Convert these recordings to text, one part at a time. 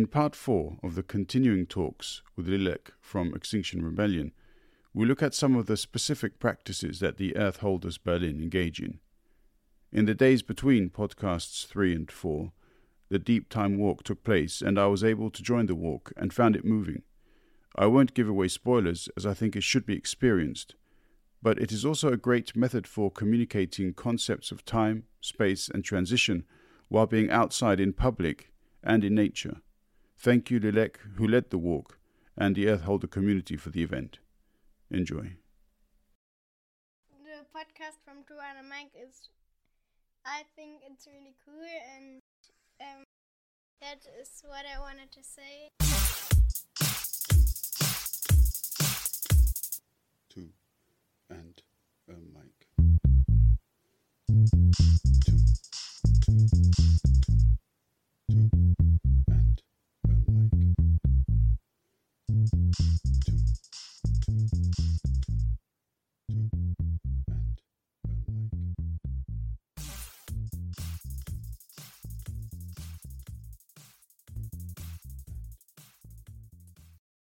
In part four of the continuing talks with Lilek from Extinction Rebellion, we look at some of the specific practices that the Earth Holders Berlin engage in. In the days between podcasts three and four, the Deep Time Walk took place, and I was able to join the walk and found it moving. I won't give away spoilers, as I think it should be experienced, but it is also a great method for communicating concepts of time, space, and transition while being outside in public and in nature. Thank you, Lilek, who led the walk, and the Earthholder community for the event. Enjoy. The podcast from Drew and Mike is, I think it's really cool, and um, that is what I wanted to say.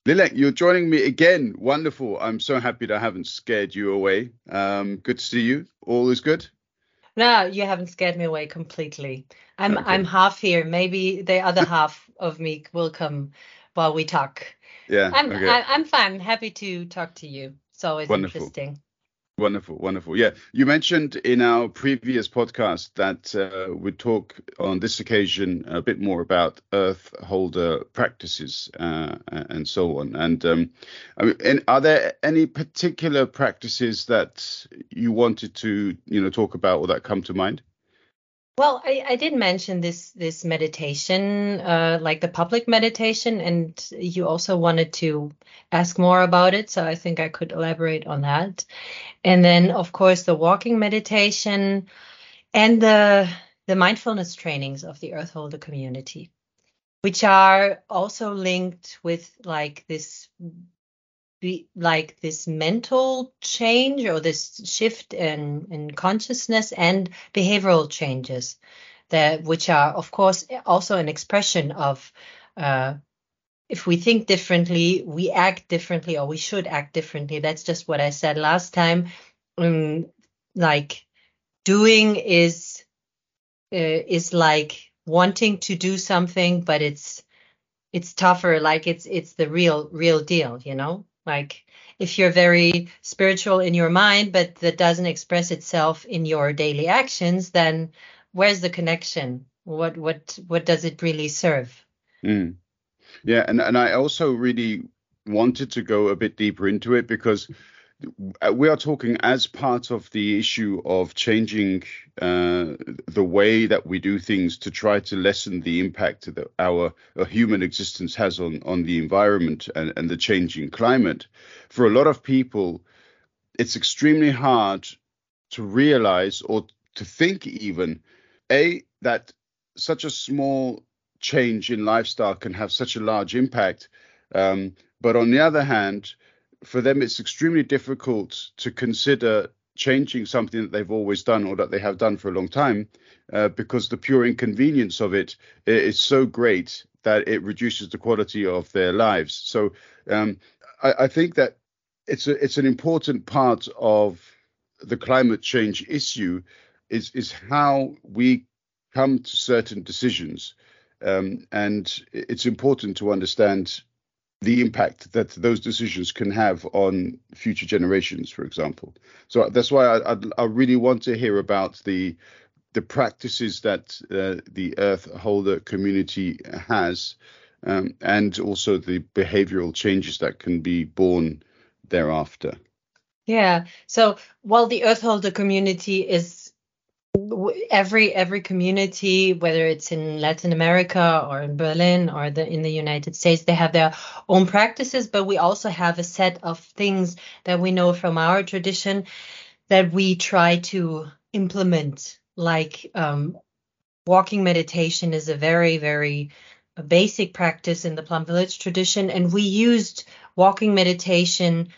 Lilek, you're joining me again. Wonderful. I'm so happy that I haven't scared you away. Um, good to see you. All is good. No, you haven't scared me away completely. I'm Okay. I'm half here. Maybe the other half of me will come while we talk. Yeah. I'm okay. I, I'm fine. Happy to talk to you. It's always Wonderful. interesting. Wonderful, wonderful. Yeah, you mentioned in our previous podcast that uh, we'd talk on this occasion a bit more about Earth holder practices uh, and so on. And um, I mean, and are there any particular practices that you wanted to, you know, talk about or that come to mind? Well, I, I did mention this this meditation, uh, like the public meditation, and you also wanted to ask more about it, so I think I could elaborate on that. And then, of course, the walking meditation and the the mindfulness trainings of the Earth Holder community, which are also linked with like this be like this mental change or this shift in, in consciousness and behavioral changes that which are of course also an expression of uh, if we think differently we act differently or we should act differently. That's just what i said last time. Um, like doing is uh, is like wanting to do something but it's it's tougher like it's it's the real real deal you know like if you're very spiritual in your mind but that doesn't express itself in your daily actions then where's the connection what what what does it really serve Mm. Yeah, and and I also really wanted to go a bit deeper into it because we are talking as part of the issue of changing uh, the way that we do things to try to lessen the impact that our, uh human existence has on on the environment and, and the changing climate. For a lot of people, it's extremely hard to realize or to think even a that such a small change in lifestyle can have such a large impact. Um, but on the other hand, for them, it's extremely difficult to consider changing something that they've always done or that they have done for a long time uh, because the pure inconvenience of it is so great that it reduces the quality of their lives. So um, I, I think that it's a, it's an important part of the climate change issue is is how we come to certain decisions um, and it's important to understand the impact that those decisions can have on future generations, for example. So that's why I, I, I really want to hear about the the practices that uh, the Earth Holder community has, um, and also the behavioral changes that can be born thereafter. yeah so while the earth holder community is every every community whether it's in latin america or in berlin or the in the united states they have their own practices but we also have a set of things that we know from our tradition that we try to implement. Like um, walking meditation is a very very basic practice in the plum village tradition and we used walking meditation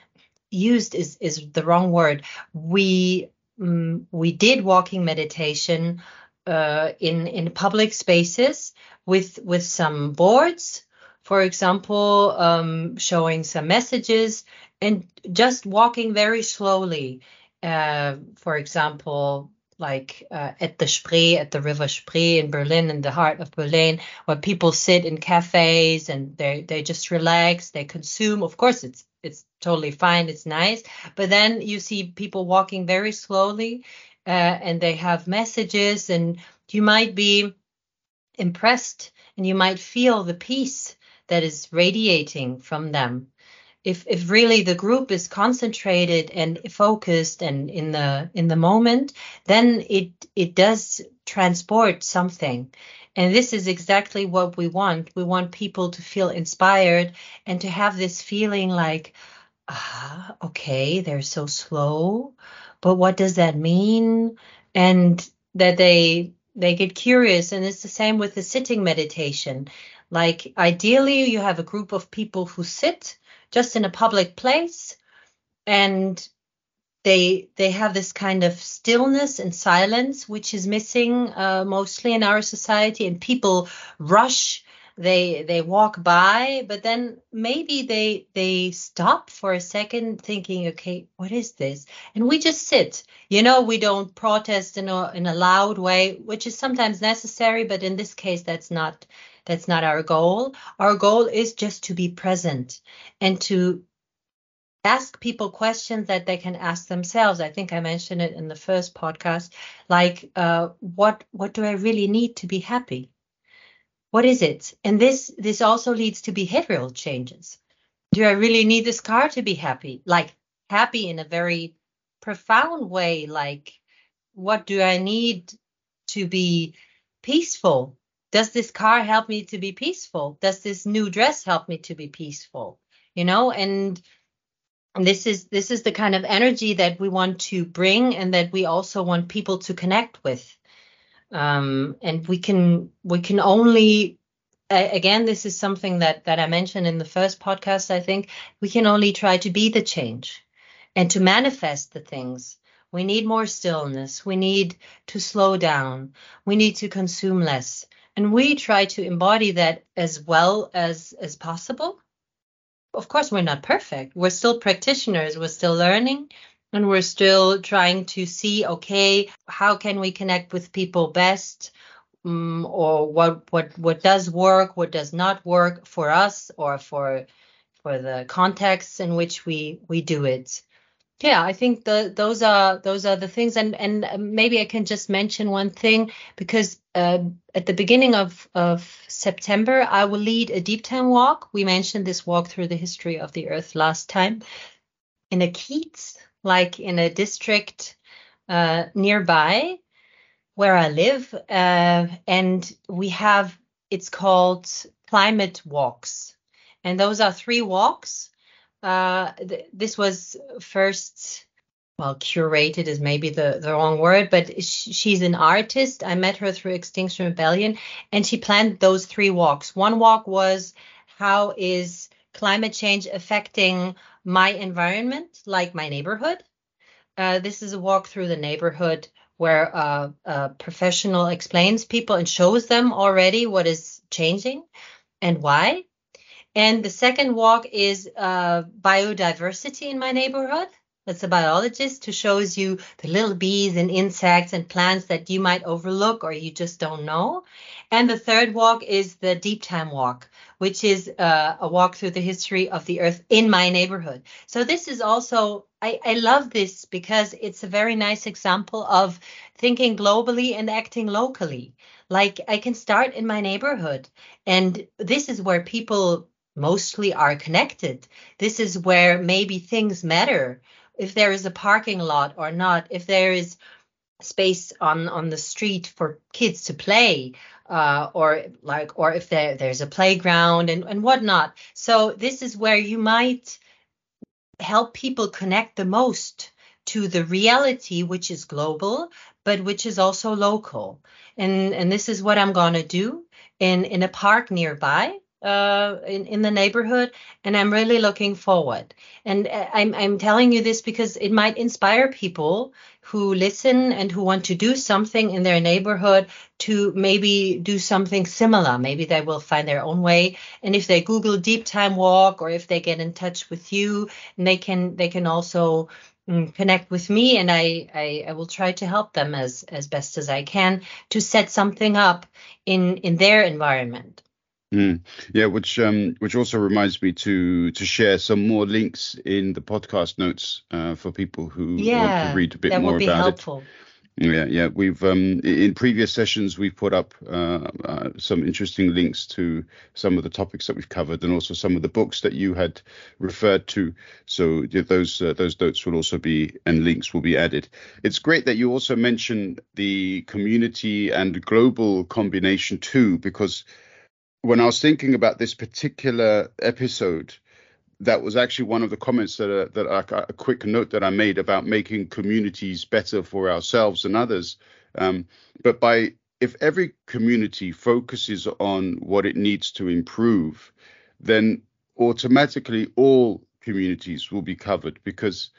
used is is the wrong word. We mm, we did walking meditation uh, in in public spaces with with some boards for example, um, showing some messages and just walking very slowly. Uh, for example, like uh, at the Spree, at the River Spree in Berlin, in the heart of Berlin, where people sit in cafes and they they just relax, they consume. Of course, it's it's totally fine, it's nice, but then you see people walking very slowly, uh, and they have messages, and you might be impressed, and you might feel the peace that is radiating from them if if really the group is concentrated and focused and in the in the moment then it it does transport something. And this is exactly what we want. We want people to feel inspired and to have this feeling like ah okay they're so slow but what does that mean? And that they they get curious. And it's the same with the sitting meditation. Like ideally you have a group of people who sit just in a public place and they they have this kind of stillness and silence which is missing uh, mostly in our society and people rush they they walk by but then maybe they they stop for a second thinking okay what is this? And we just sit. You know we don't protest in a in a loud way which is sometimes necessary but in this case that's not that's not our goal. Our goal is just to be present and to ask people questions that they can ask themselves. I think I mentioned it in the first podcast, like uh, what what do I really need to be happy? What is it? And this this also leads to behavioral changes. Do I really need this car to be happy? Like happy in a very profound way. Like what do I need to be peaceful? Does this car help me to be peaceful? Does this new dress help me to be peaceful? You know and this is this is the kind of energy that we want to bring and that we also want people to connect with. Um, and we can we can only again this is something that that i mentioned in the first podcast i think we can only try to be the change and to manifest the things. We need more stillness. We need to slow down. We need to consume less and we try to embody that as well as as possible. Of course we're not perfect. We're still practitioners. We're still learning. And we're still trying to see okay how can we connect with people best? Um, or what what what does work what does not work for us or for for the contexts in which we we do it yeah, I think the those are those are the things, and and maybe I can just mention one thing because uh, at the beginning of of September I will lead a deep time walk. We mentioned this walk through the history of the Earth last time. In a kiez, like in a district uh, nearby where I live, uh, and we have it's called climate walks, and those are three walks uh, th- this was first well curated is maybe the, the wrong word but sh- she's an artist. I met her through extinction rebellion and she planned those three walks. One walk was how is climate change affecting my environment like my neighborhood? Uh, this is a walk through the neighborhood where uh, a professional explains people and shows them already what is changing and why and the second walk is uh, biodiversity in my neighborhood. That's a biologist who shows you the little bees and insects and plants that you might overlook or you just don't know. And the third walk is the deep time walk, which is uh, a walk through the history of the earth in my neighborhood. So this is also, I, I love this because it's a very nice example of thinking globally and acting locally. Like I can start in my neighborhood and this is where people mostly are connected. This is where maybe things matter. If there is a parking lot or not, if there is space on on the street for kids to play, uh, or like, or if there there's a playground and and whatnot. So this is where you might help people connect the most to the reality which is global but which is also local and and this is what i'm going to do in in a park nearby uh, in in the neighborhood, and I'm really looking forward. And uh, I'm I'm telling you this because it might inspire people who listen and who want to do something in their neighborhood to maybe do something similar. Maybe they will find their own way. And if they Google deep time walk or if they get in touch with you, and they can they can also mm, connect with me and I, I, I will try to help them as as best as I can to set something up in in their environment. Mm. Yeah, which um, which also reminds me to to share some more links in the podcast notes uh, for people who yeah, want to read a bit that more about helpful. it. Yeah, yeah. We've um, in previous sessions we've put up uh, uh, some interesting links to some of the topics that we've covered, and also some of the books that you had referred to. So yeah, those uh, those notes will also be and links will be added. It's great that you also mentioned the community and global combination too, because when I was thinking about this particular episode, that was actually one of the comments that uh, that I, a quick note that I made about making communities better for ourselves and others. Um, but by if every community focuses on what it needs to improve, then automatically all communities will be covered because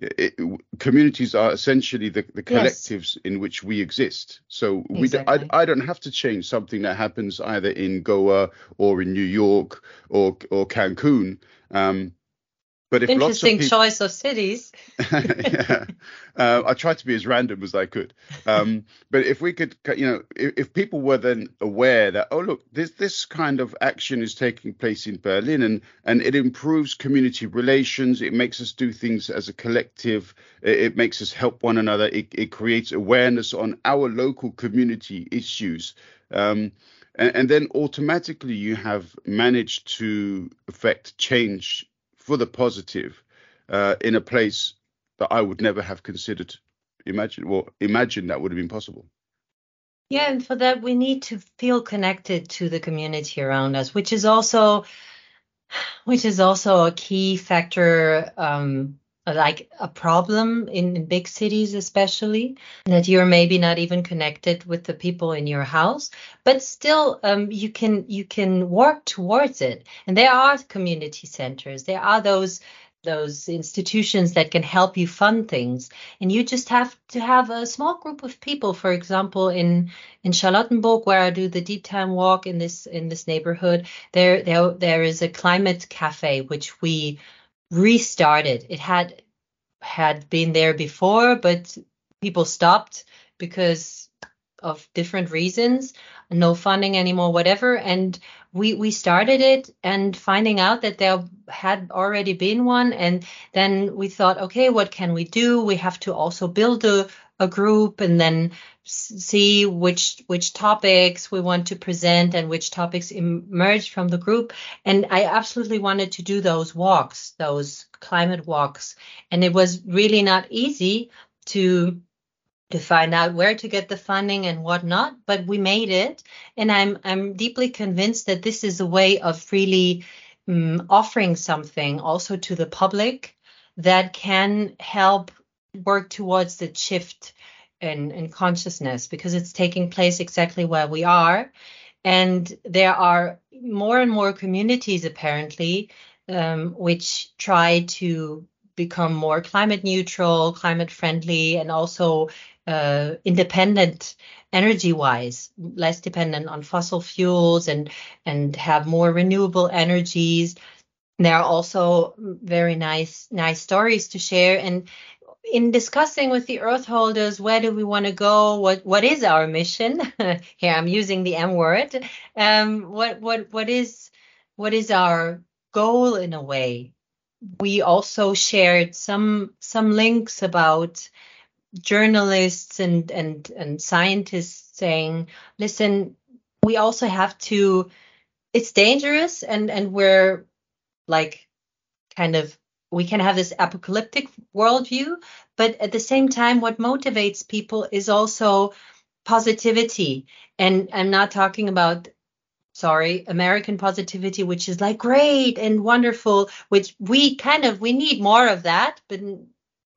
it, communities are essentially the, the collectives yes. in which we exist. So we exactly. d- I, I don't have to change something that happens either in Goa or in New York or or Cancun. Um, but if interesting lots of people, choice of cities. yeah, uh, I tried to be as random as I could. Um, but if we could, you know, if, if, people were then aware that, oh look, this this kind of action is taking place in Berlin, and and it improves community relations. It makes us do things as a collective. It, it makes us help one another. It, it creates awareness on our local community issues. Um, and, and then automatically you have managed to affect change for the positive uh, in a place that I would never have considered. Imagine, well, imagine that would have been possible. Yeah, and for that we need to feel connected to the community around us, which is also, which is also a key factor um, like a problem in, in, big cities especially that you're maybe not even connected with the people in your house but still um, you can you can work towards it. And there are community centers. There are those those institutions that can help you fund things. And you just have to have a small group of people. For example in in Charlottenburg where I do the deep time walk in this in this neighborhood there there there is a climate cafe which we restarted. It had had been there before, but people stopped because of different reasons, no funding anymore, whatever. And we we started it and finding out that there had already been one, and then we thought, okay, what can we do? We have to also build a a group and then see which which topics we want to present and which topics emerge from the group. And i absolutely wanted to do those walks those climate walks. And it was really not easy to to find out where to get the funding and whatnot but we made it. And i'm i'm deeply convinced that this is a way of really um, offering something also to the public that can help work towards the shift in, in consciousness because it's taking place exactly where we are. And there are more and more communities apparently um, which try to become more climate neutral, climate friendly, and also uh, independent energy wise, less dependent on fossil fuels and and have more renewable energies. There are also very nice nice stories to share and in discussing with the earth holders where do we want to go? What what is our mission? Here i'm using the m word. Um, what what what is what is our goal in a way? We also shared some some links about journalists and and and scientists saying listen we also have to it's dangerous and and we're like kind of we can have this apocalyptic worldview, but at the same time, what motivates people is also positivity. And I'm not talking about, sorry, American positivity, which is like great and wonderful, which we kind of we need more of that, but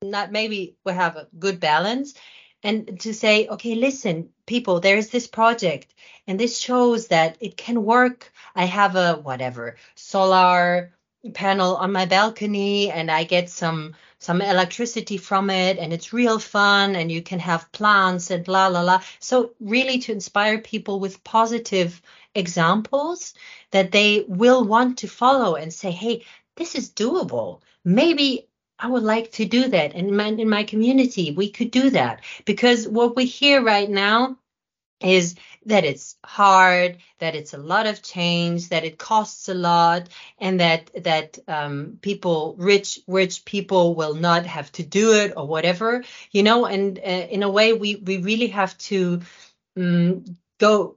not maybe we have a good balance. and to say, okay, listen, people, there is this project and this shows that it can work. I have a whatever solar panel on my balcony and I get some some electricity from it and it's real fun and you can have plants and la la la. So really to inspire people with positive examples that they will want to follow and say, hey, this is doable. Maybe I would like to do that in my in my community. We could do that because what we hear right now is that it's hard, that it's a lot of change, that it costs a lot, and that that um, people, rich rich people, will not have to do it or whatever, you know. And uh, in a way, we we really have to um, go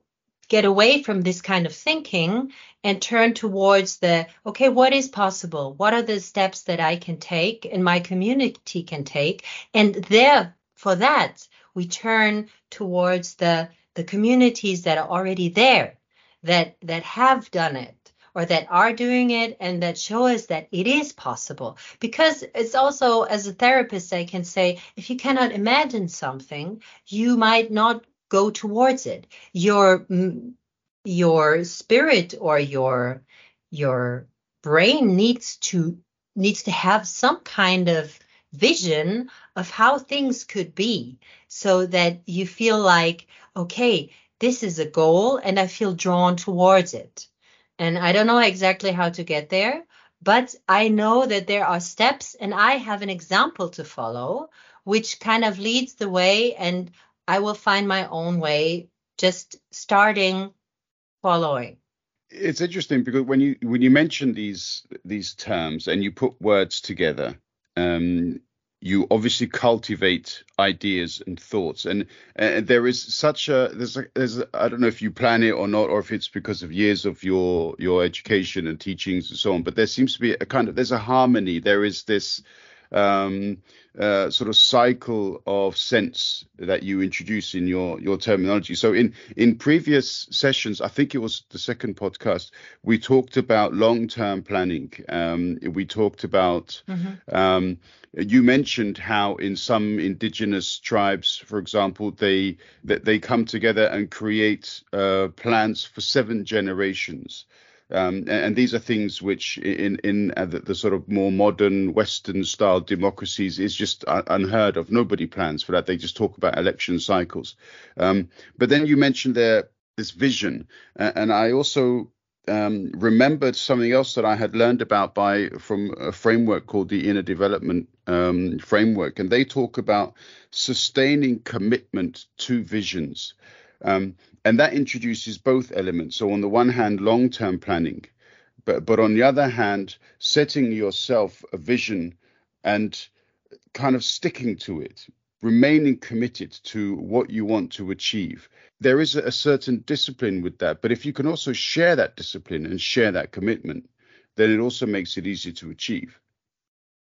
get away from this kind of thinking and turn towards the okay what is possible what are the steps that i can take and my community can take and there for that we turn towards the the communities that are already there that that have done it or that are doing it and that show us that it is possible. Because it's also as a therapist i can say if you cannot imagine something you might not go towards it. Your mm, your spirit or your your brain needs to needs to have some kind of vision of how things could be so that you feel like okay this is a goal and i feel drawn towards it and i don't know exactly how to get there but i know that there are steps and i have an example to follow which kind of leads the way and I will find my own way, just starting following. It's interesting because when you when you mention these these terms and you put words together, um, you obviously cultivate ideas and thoughts, and uh, there is such a there's a, there's a, I don't know if you plan it or not, or if it's because of years of your your education and teachings and so on, but there seems to be a kind of there's a harmony. There is this um, uh, sort of cycle of sense that you introduce in your your terminology. So in in previous sessions, I think it was the second podcast, we talked about long term planning. Um, we talked about. Mm-hmm. Um, you mentioned how in some indigenous tribes, for example, they that they come together and create uh, plans for seven generations. Um, and, these are things which, in in uh, the, the, sort of more modern Western style democracies, is just uh, unheard of. Nobody plans for that. They just talk about election cycles. Um, but then you mentioned there this vision, uh, and I also um, remembered something else that I had learned about by from a framework called the Inner Development um, Framework, and they talk about sustaining commitment to visions. Um, and that introduces both elements. So on the one hand, long-term planning, but but on the other hand, setting yourself a vision and kind of sticking to it, remaining committed to what you want to achieve. There is a, a certain discipline with that, but if you can also share that discipline and share that commitment, then it also makes it easier to achieve.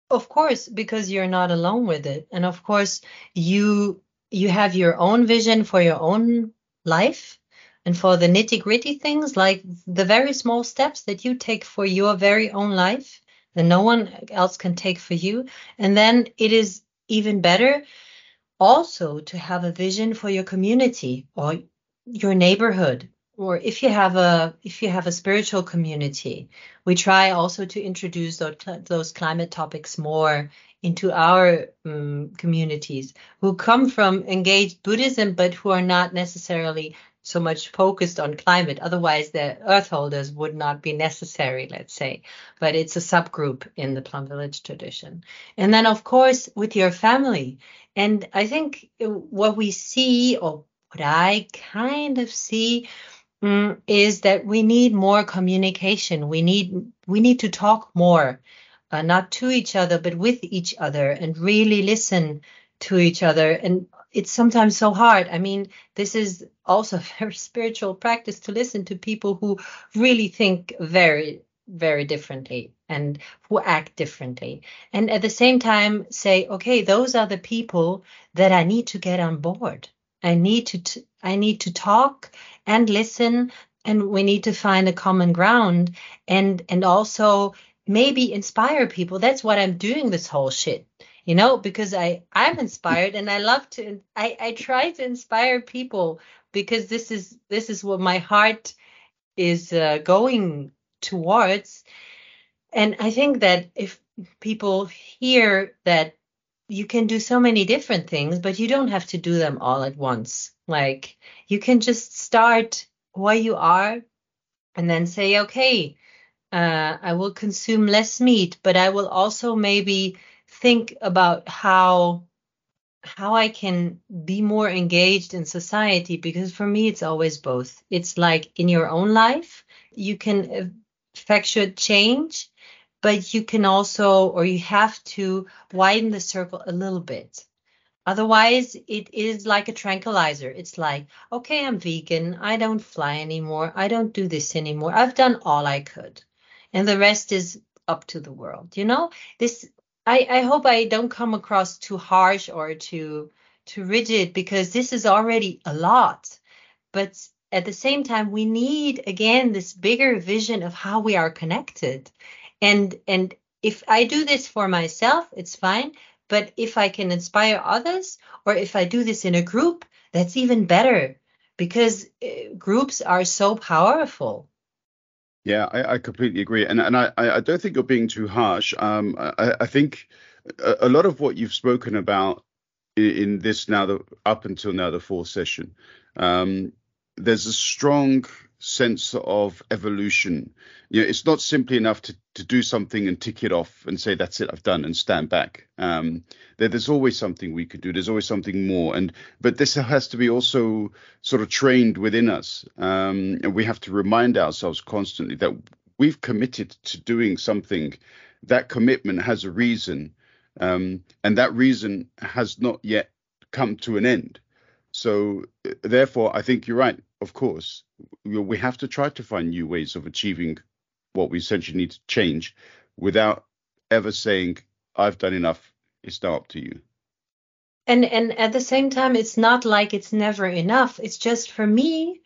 Of course, because you're not alone with it, and of course you you have your own vision for your own life. And for the nitty gritty things like the very small steps that you take for your very own life that no one else can take for you. And then it is even better also to have a vision for your community or your neighborhood or if you have a if you have a spiritual community we try also to introduce those, those climate topics more into our um, communities who come from engaged Buddhism, but who are not necessarily so much focused on climate. Otherwise, the earth holders would not be necessary, let's say. But it's a subgroup in the Plum Village tradition. And then, of course, with your family. And I think what we see, or what I kind of see, is that we need more communication. We need we need to talk more uh, not to each other, but with each other and really listen to each other. And it's sometimes so hard. I mean, this is also a very spiritual practice to listen to people who really think very, very differently and who act differently. And at the same time, say, okay, those are the people that I need to get on board. I need to, I need to talk and listen and we need to find a common ground and and also maybe inspire people. That's what I'm doing this whole shit you know, because I I'm inspired and I love to I I try to inspire people because this is this is what my heart is uh, going towards. And I think that if people hear that you can do so many different things, but you don't have to do them all at once. Like you can just start where you are and then say, okay, uh, I will consume less meat, but I will also maybe think about how how I can be more engaged in society because for me it's always both. It's like in your own life you can effectuate change, but you can also or you have to widen the circle a little bit. Otherwise, it is like a tranquilizer. It's like, okay, I'm vegan. I don't fly anymore. I don't do this anymore. I've done all I could. And the rest is up to the world. You know, this I, I hope I don't come across too harsh or too too rigid because this is already a lot. But at the same time, we need again this bigger vision of how we are connected. And and if I do this for myself, it's fine. But if I can inspire others, or if I do this in a group, that's even better because uh, groups are so powerful. Yeah, I, I completely agree, and and I, I don't think you're being too harsh. Um, I, I think a, lot of what you've spoken about in, in this now the up until now the fourth session, um, there's a strong sense of evolution. You know, it's not simply enough to, to do something and tick it off and say that's it, I've done, and stand back. Um, there, there's always something we could do. There's always something more, and but this has to be also sort of trained within us, um, and we have to remind ourselves constantly that we've committed to doing something. That commitment has a reason, um, and that reason has not yet come to an end. So, therefore, I think you're right. Of course, we have to try to find new ways of achieving what we essentially need to change without ever saying, I've done enough. It's now up to you. And and at the same time, it's not like it's never enough. It's just for me,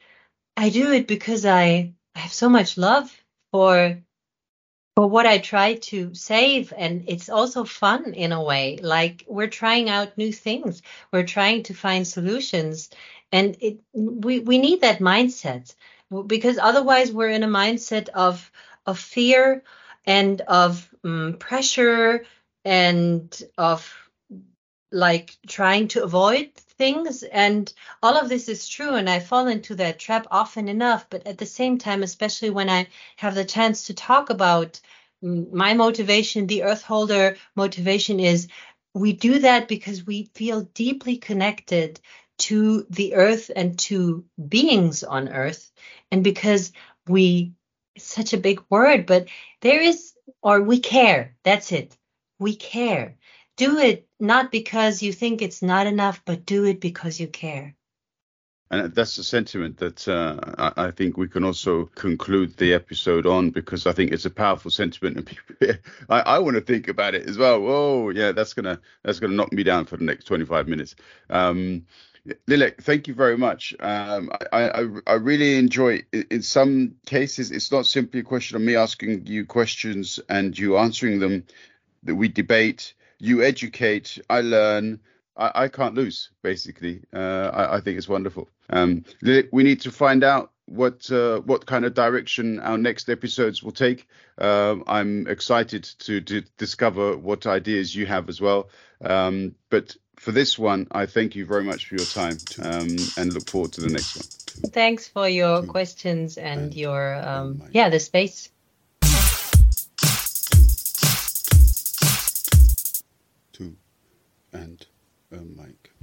I do it because I, I have so much love for for what I try to save. And it's also fun in a way. Like we're trying out new things. We're trying to find solutions. And it we, we need that mindset because otherwise we're in a mindset of of fear and of um, pressure and of like trying to avoid things and all of this is true and i fall into that trap often enough but at the same time especially when i have the chance to talk about my motivation the earth holder motivation is we do that because we feel deeply connected to the earth and to beings on earth and because we it's such a big word but there is or we care that's it. We care do it not because you think it's not enough but do it because you care and that's a sentiment that uh, I, think we can also conclude the episode on because I think it's a powerful sentiment, and people, I, I want to think about it as well. Oh, yeah, that's gonna that's gonna knock me down for the next 25 minutes. Um, Lilek, thank you very much. Um, I, I, I really enjoy. In some cases, it's not simply a question of me asking you questions and you answering them. That we debate, you educate, I learn. I, I can't lose. Basically, uh, I, I, think it's wonderful. Um, we need to find out what uh, what kind of direction our next episodes will take. Um, I'm excited to, to discover what ideas you have as well. Um, but for this one, I thank you very much for your time um, and look forward to the next one. Thanks for your questions and, and your um, yeah the space. And a mic.